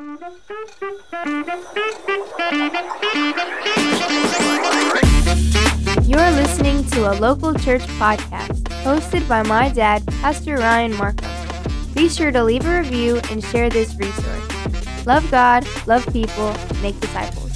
You're listening to a local church podcast hosted by my dad, Pastor Ryan Markham. Be sure to leave a review and share this resource. Love God, love people, make disciples.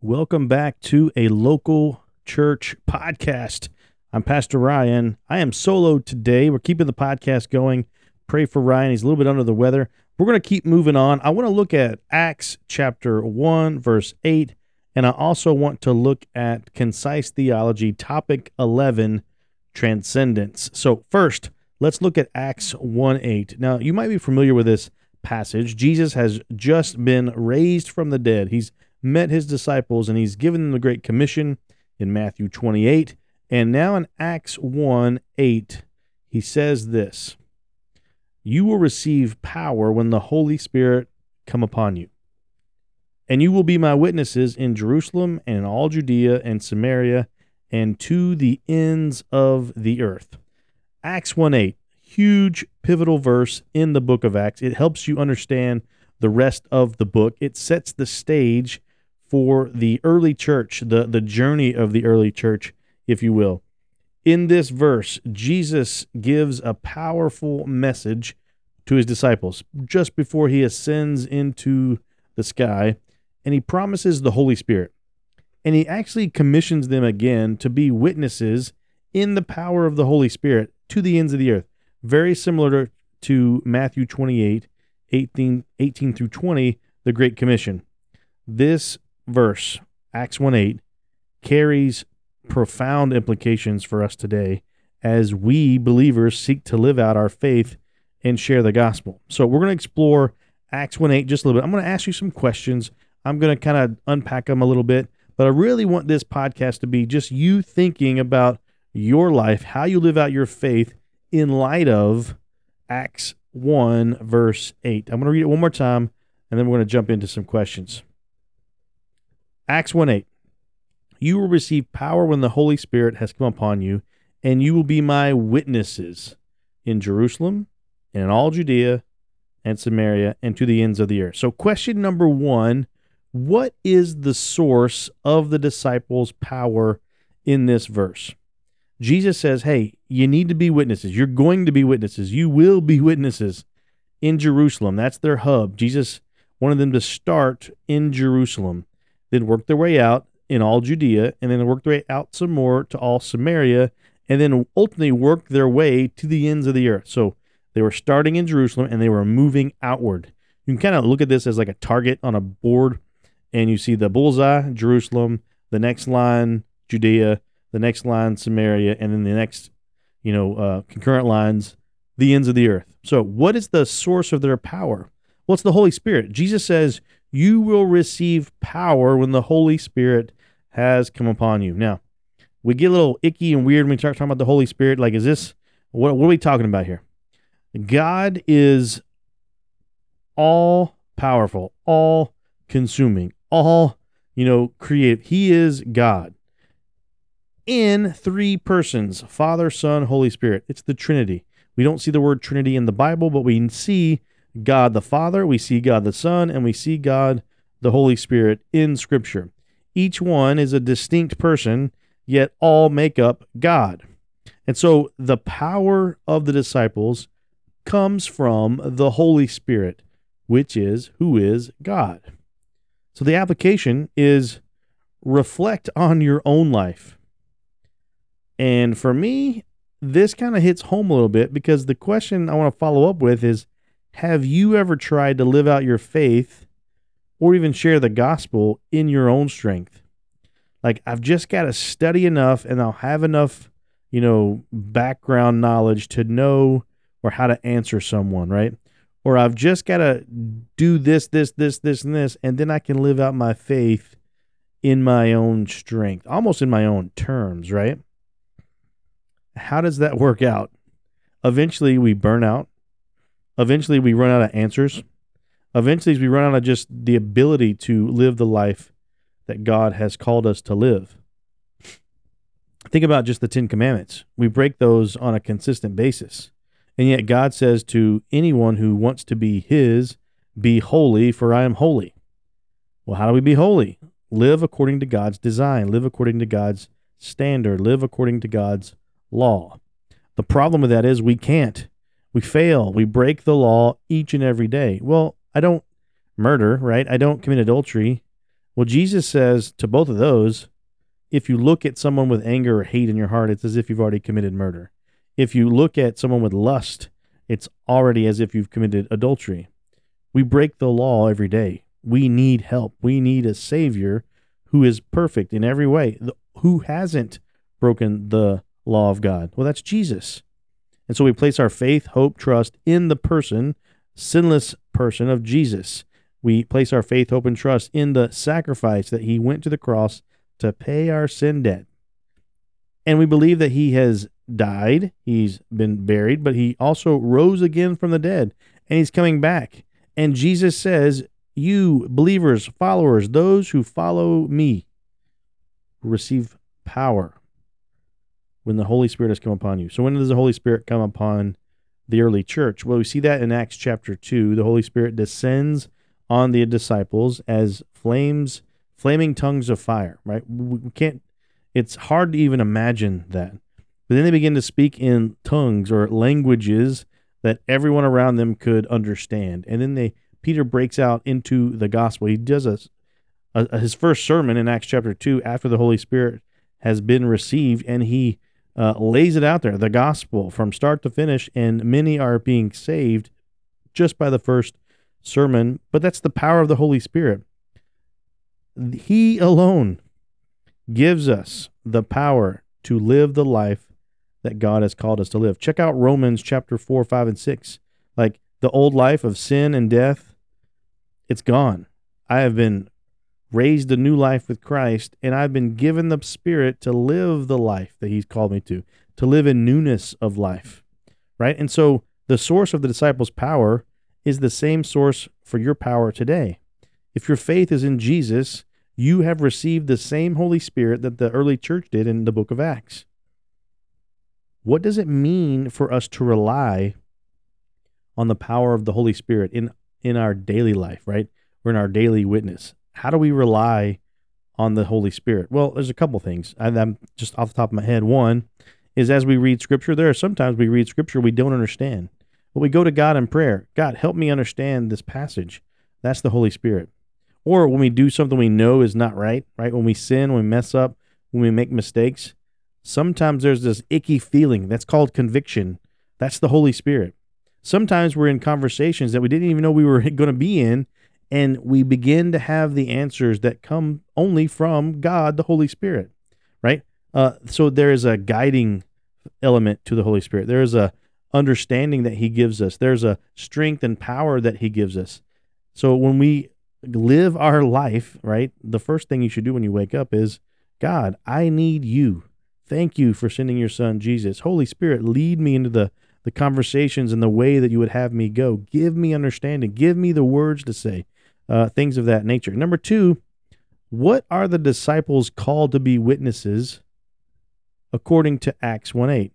Welcome back to a local church podcast. I'm Pastor Ryan. I am solo today. We're keeping the podcast going. Pray for Ryan. He's a little bit under the weather. We're going to keep moving on. I want to look at Acts chapter 1, verse 8, and I also want to look at concise theology, topic 11, transcendence. So, first, let's look at Acts 1 8. Now, you might be familiar with this passage. Jesus has just been raised from the dead. He's met his disciples and he's given them the Great Commission in Matthew 28. And now in Acts 1 8, he says this You will receive power when the Holy Spirit come upon you. And you will be my witnesses in Jerusalem and in all Judea and Samaria and to the ends of the earth. Acts 1 8, huge pivotal verse in the book of Acts. It helps you understand the rest of the book. It sets the stage for the early church, the, the journey of the early church, if you will. In this verse, Jesus gives a powerful message to his disciples just before he ascends into the sky, and he promises the Holy Spirit. And he actually commissions them again to be witnesses in the power of the Holy Spirit to the ends of the earth. Very similar to Matthew 28 18, 18 through 20, the Great Commission. This verse, Acts 1 8, carries profound implications for us today as we believers seek to live out our faith and share the gospel. So we're going to explore Acts 1 8 just a little bit. I'm going to ask you some questions. I'm going to kind of unpack them a little bit, but I really want this podcast to be just you thinking about your life, how you live out your faith in light of Acts 1, verse 8. I'm going to read it one more time, and then we're going to jump into some questions. Acts 1 8. You will receive power when the Holy Spirit has come upon you, and you will be my witnesses in Jerusalem and in all Judea and Samaria and to the ends of the earth. So, question number one What is the source of the disciples' power in this verse? Jesus says, Hey, you need to be witnesses. You're going to be witnesses. You will be witnesses in Jerusalem. That's their hub. Jesus wanted them to start in Jerusalem then worked their way out in all Judea, and then worked their way out some more to all Samaria, and then ultimately worked their way to the ends of the earth. So they were starting in Jerusalem and they were moving outward. You can kind of look at this as like a target on a board, and you see the bullseye, Jerusalem, the next line, Judea, the next line, Samaria, and then the next, you know, uh, concurrent lines, the ends of the earth. So, what is the source of their power? Well, it's the Holy Spirit. Jesus says, you will receive power when the Holy Spirit has come upon you. Now, we get a little icky and weird when we start talking about the Holy Spirit. Like, is this what, what are we talking about here? God is all powerful, all consuming, all, you know, creative. He is God in three persons Father, Son, Holy Spirit. It's the Trinity. We don't see the word Trinity in the Bible, but we see God the Father, we see God the Son, and we see God the Holy Spirit in Scripture. Each one is a distinct person, yet all make up God. And so the power of the disciples comes from the Holy Spirit, which is who is God. So the application is reflect on your own life. And for me, this kind of hits home a little bit because the question I want to follow up with is have you ever tried to live out your faith or even share the gospel in your own strength? Like, I've just got to study enough and I'll have enough, you know, background knowledge to know or how to answer someone, right? Or I've just got to do this, this, this, this, and this, and then I can live out my faith in my own strength, almost in my own terms, right? How does that work out? Eventually, we burn out Eventually, we run out of answers. Eventually, we run out of just the ability to live the life that God has called us to live. Think about just the Ten Commandments. We break those on a consistent basis. And yet God says to anyone who wants to be his, be holy, for I am holy. Well, how do we be holy? Live according to God's design, live according to God's standard, live according to God's law. The problem with that is we can't. We fail. We break the law each and every day. Well, I don't murder, right? I don't commit adultery. Well, Jesus says to both of those, if you look at someone with anger or hate in your heart, it's as if you've already committed murder. If you look at someone with lust, it's already as if you've committed adultery. We break the law every day. We need help. We need a Savior who is perfect in every way. Who hasn't broken the law of God? Well, that's Jesus. And so we place our faith, hope, trust in the person, sinless person of Jesus. We place our faith, hope, and trust in the sacrifice that he went to the cross to pay our sin debt. And we believe that he has died, he's been buried, but he also rose again from the dead, and he's coming back. And Jesus says, You believers, followers, those who follow me, receive power when the Holy Spirit has come upon you. So, when does the Holy Spirit come upon the early church? Well, we see that in Acts chapter 2. The Holy Spirit descends on the disciples as flames flaming tongues of fire, right? We can't, it's hard to even imagine that. But then they begin to speak in tongues or languages that everyone around them could understand. And then they, Peter breaks out into the gospel. He does a, a his first sermon in Acts chapter 2 after the Holy Spirit has been received, and he uh, lays it out there, the gospel from start to finish, and many are being saved just by the first sermon. But that's the power of the Holy Spirit. He alone gives us the power to live the life that God has called us to live. Check out Romans chapter 4, 5, and 6. Like the old life of sin and death, it's gone. I have been raised a new life with Christ, and I've been given the Spirit to live the life that He's called me to, to live in newness of life. Right? And so the source of the disciples' power is the same source for your power today. If your faith is in Jesus, you have received the same Holy Spirit that the early church did in the book of Acts. What does it mean for us to rely on the power of the Holy Spirit in, in our daily life, right? Or in our daily witness? How do we rely on the Holy Spirit? Well, there's a couple things. I'm just off the top of my head. One is as we read Scripture, there are sometimes we read Scripture we don't understand. But we go to God in prayer. God, help me understand this passage. That's the Holy Spirit or when we do something we know is not right, right? When we sin, when we mess up, when we make mistakes, sometimes there's this icky feeling that's called conviction. That's the Holy Spirit. Sometimes we're in conversations that we didn't even know we were going to be in, and we begin to have the answers that come only from God, the Holy Spirit, right? Uh, so there is a guiding element to the Holy Spirit. There is a understanding that He gives us. There's a strength and power that He gives us. So when we live our life, right? The first thing you should do when you wake up is, God, I need you. Thank you for sending your son, Jesus. Holy Spirit, lead me into the, the conversations and the way that you would have me go. Give me understanding. Give me the words to say, uh, things of that nature. Number two, what are the disciples called to be witnesses according to Acts 1 8?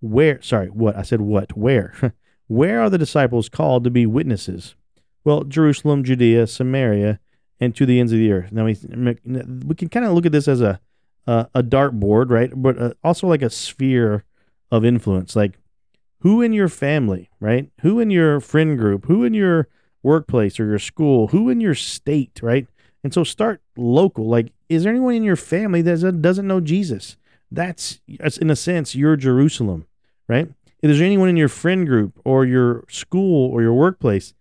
Where, sorry, what? I said what? Where? Where are the disciples called to be witnesses? Well, Jerusalem, Judea, Samaria, and to the ends of the earth. Now we we can kind of look at this as a a, a dartboard, right? But uh, also like a sphere of influence. Like who in your family, right? Who in your friend group? Who in your workplace or your school? Who in your state, right? And so start local. Like, is there anyone in your family that doesn't know Jesus? That's, that's in a sense your Jerusalem, right? Is there anyone in your friend group or your school or your workplace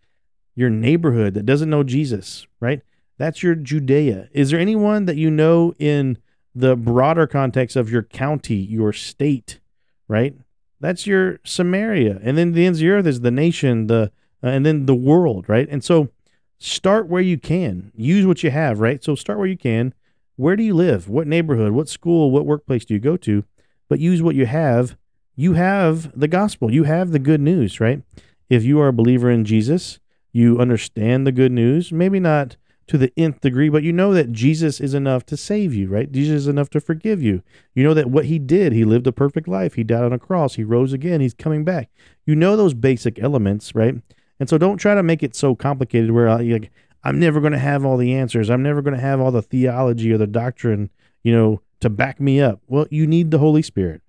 your neighborhood that doesn't know Jesus, right? That's your Judea. Is there anyone that you know in the broader context of your county, your state, right? That's your Samaria. And then the ends of the earth is the nation, the uh, and then the world, right? And so start where you can. Use what you have, right? So start where you can. Where do you live? What neighborhood? What school? What workplace do you go to? But use what you have. You have the gospel. You have the good news, right? If you are a believer in Jesus, you understand the good news, maybe not to the nth degree, but you know that Jesus is enough to save you, right? Jesus is enough to forgive you. You know that what he did, he lived a perfect life. He died on a cross. He rose again. He's coming back. You know those basic elements, right? And so don't try to make it so complicated where uh, like, I'm never going to have all the answers. I'm never going to have all the theology or the doctrine, you know, to back me up. Well, you need the Holy Spirit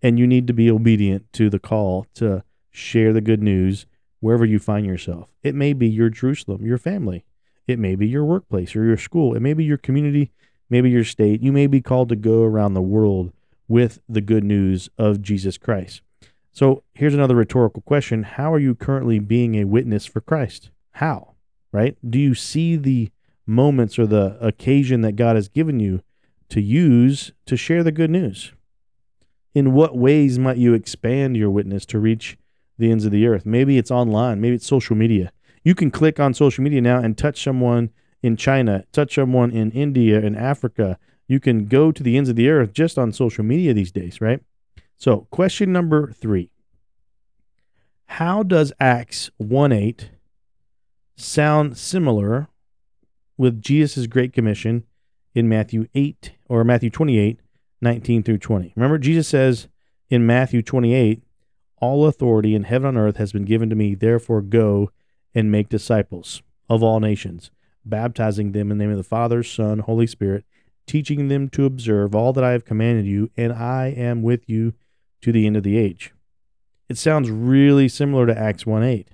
and you need to be obedient to the call to share the good news wherever you find yourself. It may be your Jerusalem, your family. It may be your workplace or your school. It may be your community, maybe your state. You may be called to go around the world with the good news of Jesus Christ. So here's another rhetorical question How are you currently being a witness for Christ? How? Right? Do you see the moments or the occasion that God has given you to use to share the good news? In what ways might you expand your witness to reach the ends of the earth? Maybe it's online, maybe it's social media. You can click on social media now and touch someone in China, touch someone in India in Africa. You can go to the ends of the earth just on social media these days, right? So, question number three How does Acts 1 8 sound similar with Jesus' Great Commission in Matthew 8 or Matthew 28, 19 through 20? Remember, Jesus says in Matthew 28, All authority in heaven and earth has been given to me, therefore go and make disciples of all nations, baptizing them in the name of the Father, Son, Holy Spirit, teaching them to observe all that I have commanded you, and I am with you to the end of the age. It sounds really similar to Acts 1 8.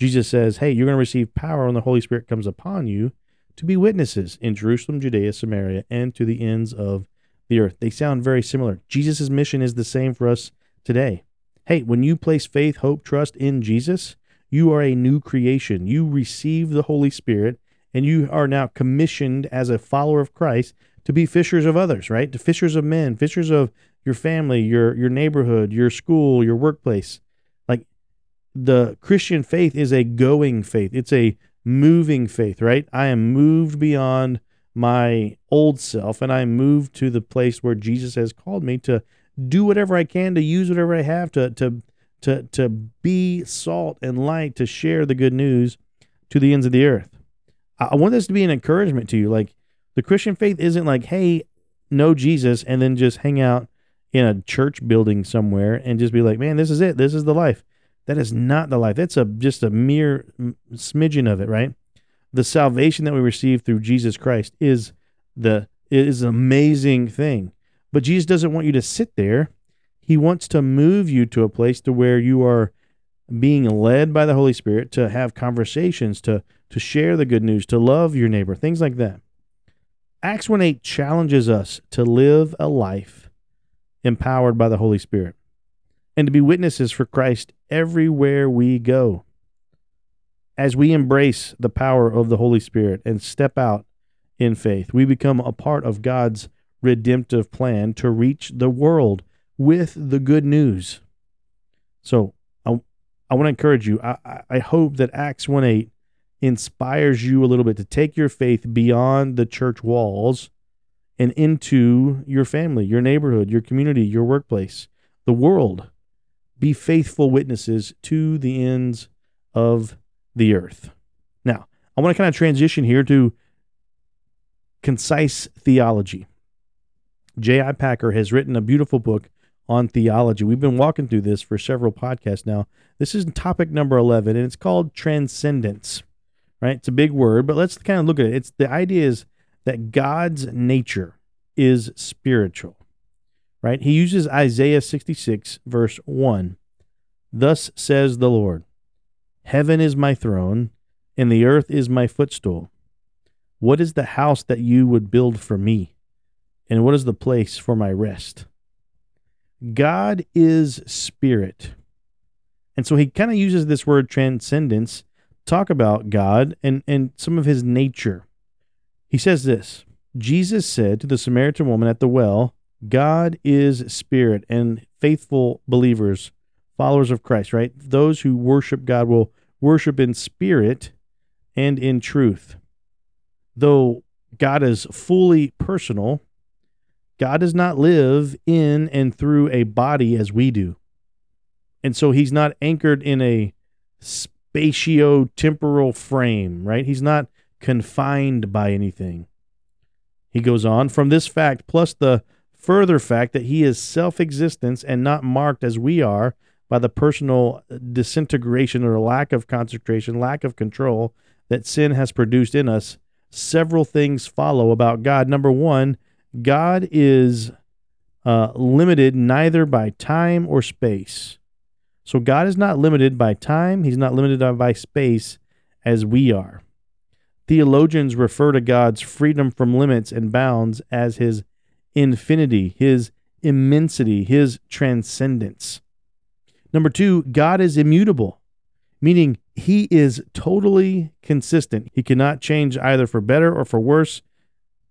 Jesus says, Hey, you're going to receive power when the Holy Spirit comes upon you to be witnesses in Jerusalem, Judea, Samaria, and to the ends of the earth. They sound very similar. Jesus' mission is the same for us today. Hey, when you place faith, hope, trust in Jesus, you are a new creation. You receive the Holy Spirit, and you are now commissioned as a follower of Christ to be fishers of others, right? To fishers of men, fishers of your family, your your neighborhood, your school, your workplace. Like the Christian faith is a going faith. It's a moving faith, right? I am moved beyond my old self and I moved to the place where Jesus has called me to do whatever I can, to use whatever I have to to to to be salt and light to share the good news to the ends of the earth. I want this to be an encouragement to you. Like the Christian faith isn't like, hey, know Jesus and then just hang out in a church building somewhere and just be like, man, this is it. This is the life. That is not the life. That's a just a mere smidgen of it, right? The salvation that we receive through Jesus Christ is the is an amazing thing. But Jesus doesn't want you to sit there he wants to move you to a place to where you are being led by the Holy Spirit to have conversations, to to share the good news, to love your neighbor, things like that. Acts 1 8 challenges us to live a life empowered by the Holy Spirit and to be witnesses for Christ everywhere we go. As we embrace the power of the Holy Spirit and step out in faith, we become a part of God's redemptive plan to reach the world with the good news. So I, I want to encourage you. I, I hope that Acts 1 8 inspires you a little bit to take your faith beyond the church walls and into your family, your neighborhood, your community, your workplace, the world. Be faithful witnesses to the ends of the earth. Now, I want to kind of transition here to concise theology. J.I. Packer has written a beautiful book on theology. We've been walking through this for several podcasts now. This is topic number 11, and it's called transcendence, right? It's a big word, but let's kind of look at it. It's the idea is that God's nature is spiritual, right? He uses Isaiah 66, verse 1. Thus says the Lord Heaven is my throne, and the earth is my footstool. What is the house that you would build for me? And what is the place for my rest? God is spirit. And so he kind of uses this word transcendence talk about God and, and some of his nature. He says this Jesus said to the Samaritan woman at the well, God is spirit, and faithful believers, followers of Christ, right? Those who worship God will worship in spirit and in truth. Though God is fully personal, God does not live in and through a body as we do. And so he's not anchored in a spatio temporal frame, right? He's not confined by anything. He goes on, from this fact, plus the further fact that he is self existence and not marked as we are by the personal disintegration or lack of concentration, lack of control that sin has produced in us, several things follow about God. Number one, God is uh, limited neither by time or space. So God is not limited by time, He's not limited by space as we are. Theologians refer to God's freedom from limits and bounds as His infinity, His immensity, His transcendence. Number two, God is immutable, meaning He is totally consistent. He cannot change either for better or for worse.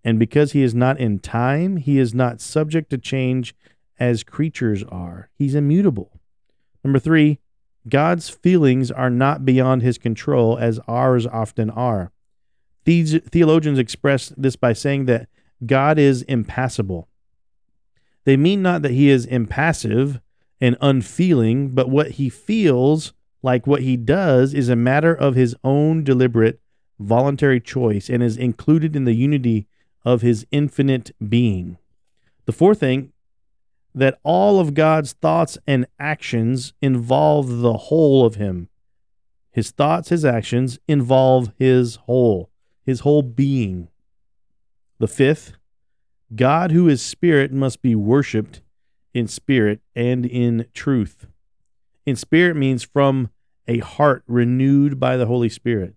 And because He is not in time, He is not subject to change as creatures are. He's immutable. Number three, God's feelings are not beyond his control as ours often are. These theologians express this by saying that God is impassible. They mean not that he is impassive and unfeeling, but what he feels, like what he does, is a matter of his own deliberate, voluntary choice and is included in the unity of his infinite being. The fourth thing that all of God's thoughts and actions involve the whole of him. His thoughts, his actions involve his whole, his whole being. The fifth, God who is spirit must be worshiped in spirit and in truth. In spirit means from a heart renewed by the Holy Spirit.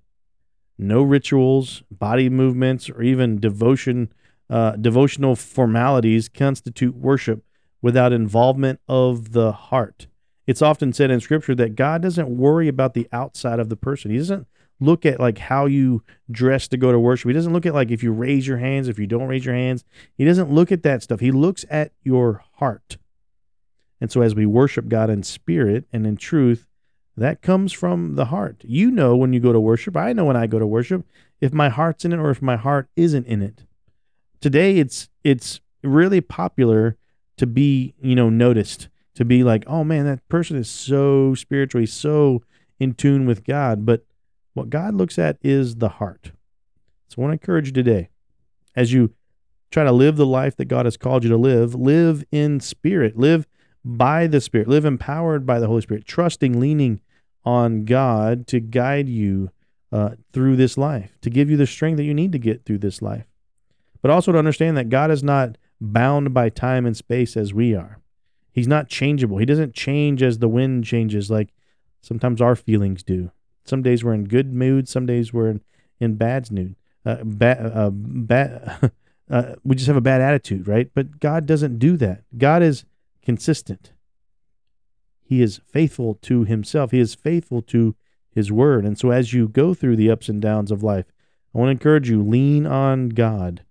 No rituals, body movements, or even devotion, uh, devotional formalities constitute worship without involvement of the heart. It's often said in scripture that God doesn't worry about the outside of the person. He doesn't look at like how you dress to go to worship. He doesn't look at like if you raise your hands, if you don't raise your hands. He doesn't look at that stuff. He looks at your heart. And so as we worship God in spirit and in truth, that comes from the heart. You know when you go to worship. I know when I go to worship if my heart's in it or if my heart isn't in it. Today it's it's really popular to be, you know, noticed, to be like, oh man, that person is so spiritually, so in tune with God. But what God looks at is the heart. So I want to encourage you today, as you try to live the life that God has called you to live, live in spirit, live by the Spirit, live empowered by the Holy Spirit, trusting, leaning on God to guide you uh, through this life, to give you the strength that you need to get through this life. But also to understand that God is not bound by time and space as we are. He's not changeable. He doesn't change as the wind changes like sometimes our feelings do. Some days we're in good mood, some days we're in, in bad mood. Uh, bad, uh, bad, uh, we just have a bad attitude, right? But God doesn't do that. God is consistent. He is faithful to himself. He is faithful to his word. And so as you go through the ups and downs of life, I want to encourage you lean on God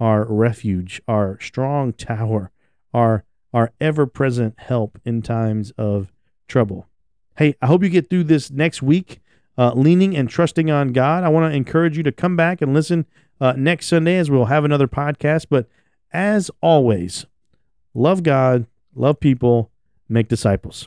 our refuge, our strong tower, our our ever-present help in times of trouble. Hey, I hope you get through this next week uh, leaning and trusting on God. I want to encourage you to come back and listen uh, next Sunday as we'll have another podcast. But as always, love God, love people, make disciples.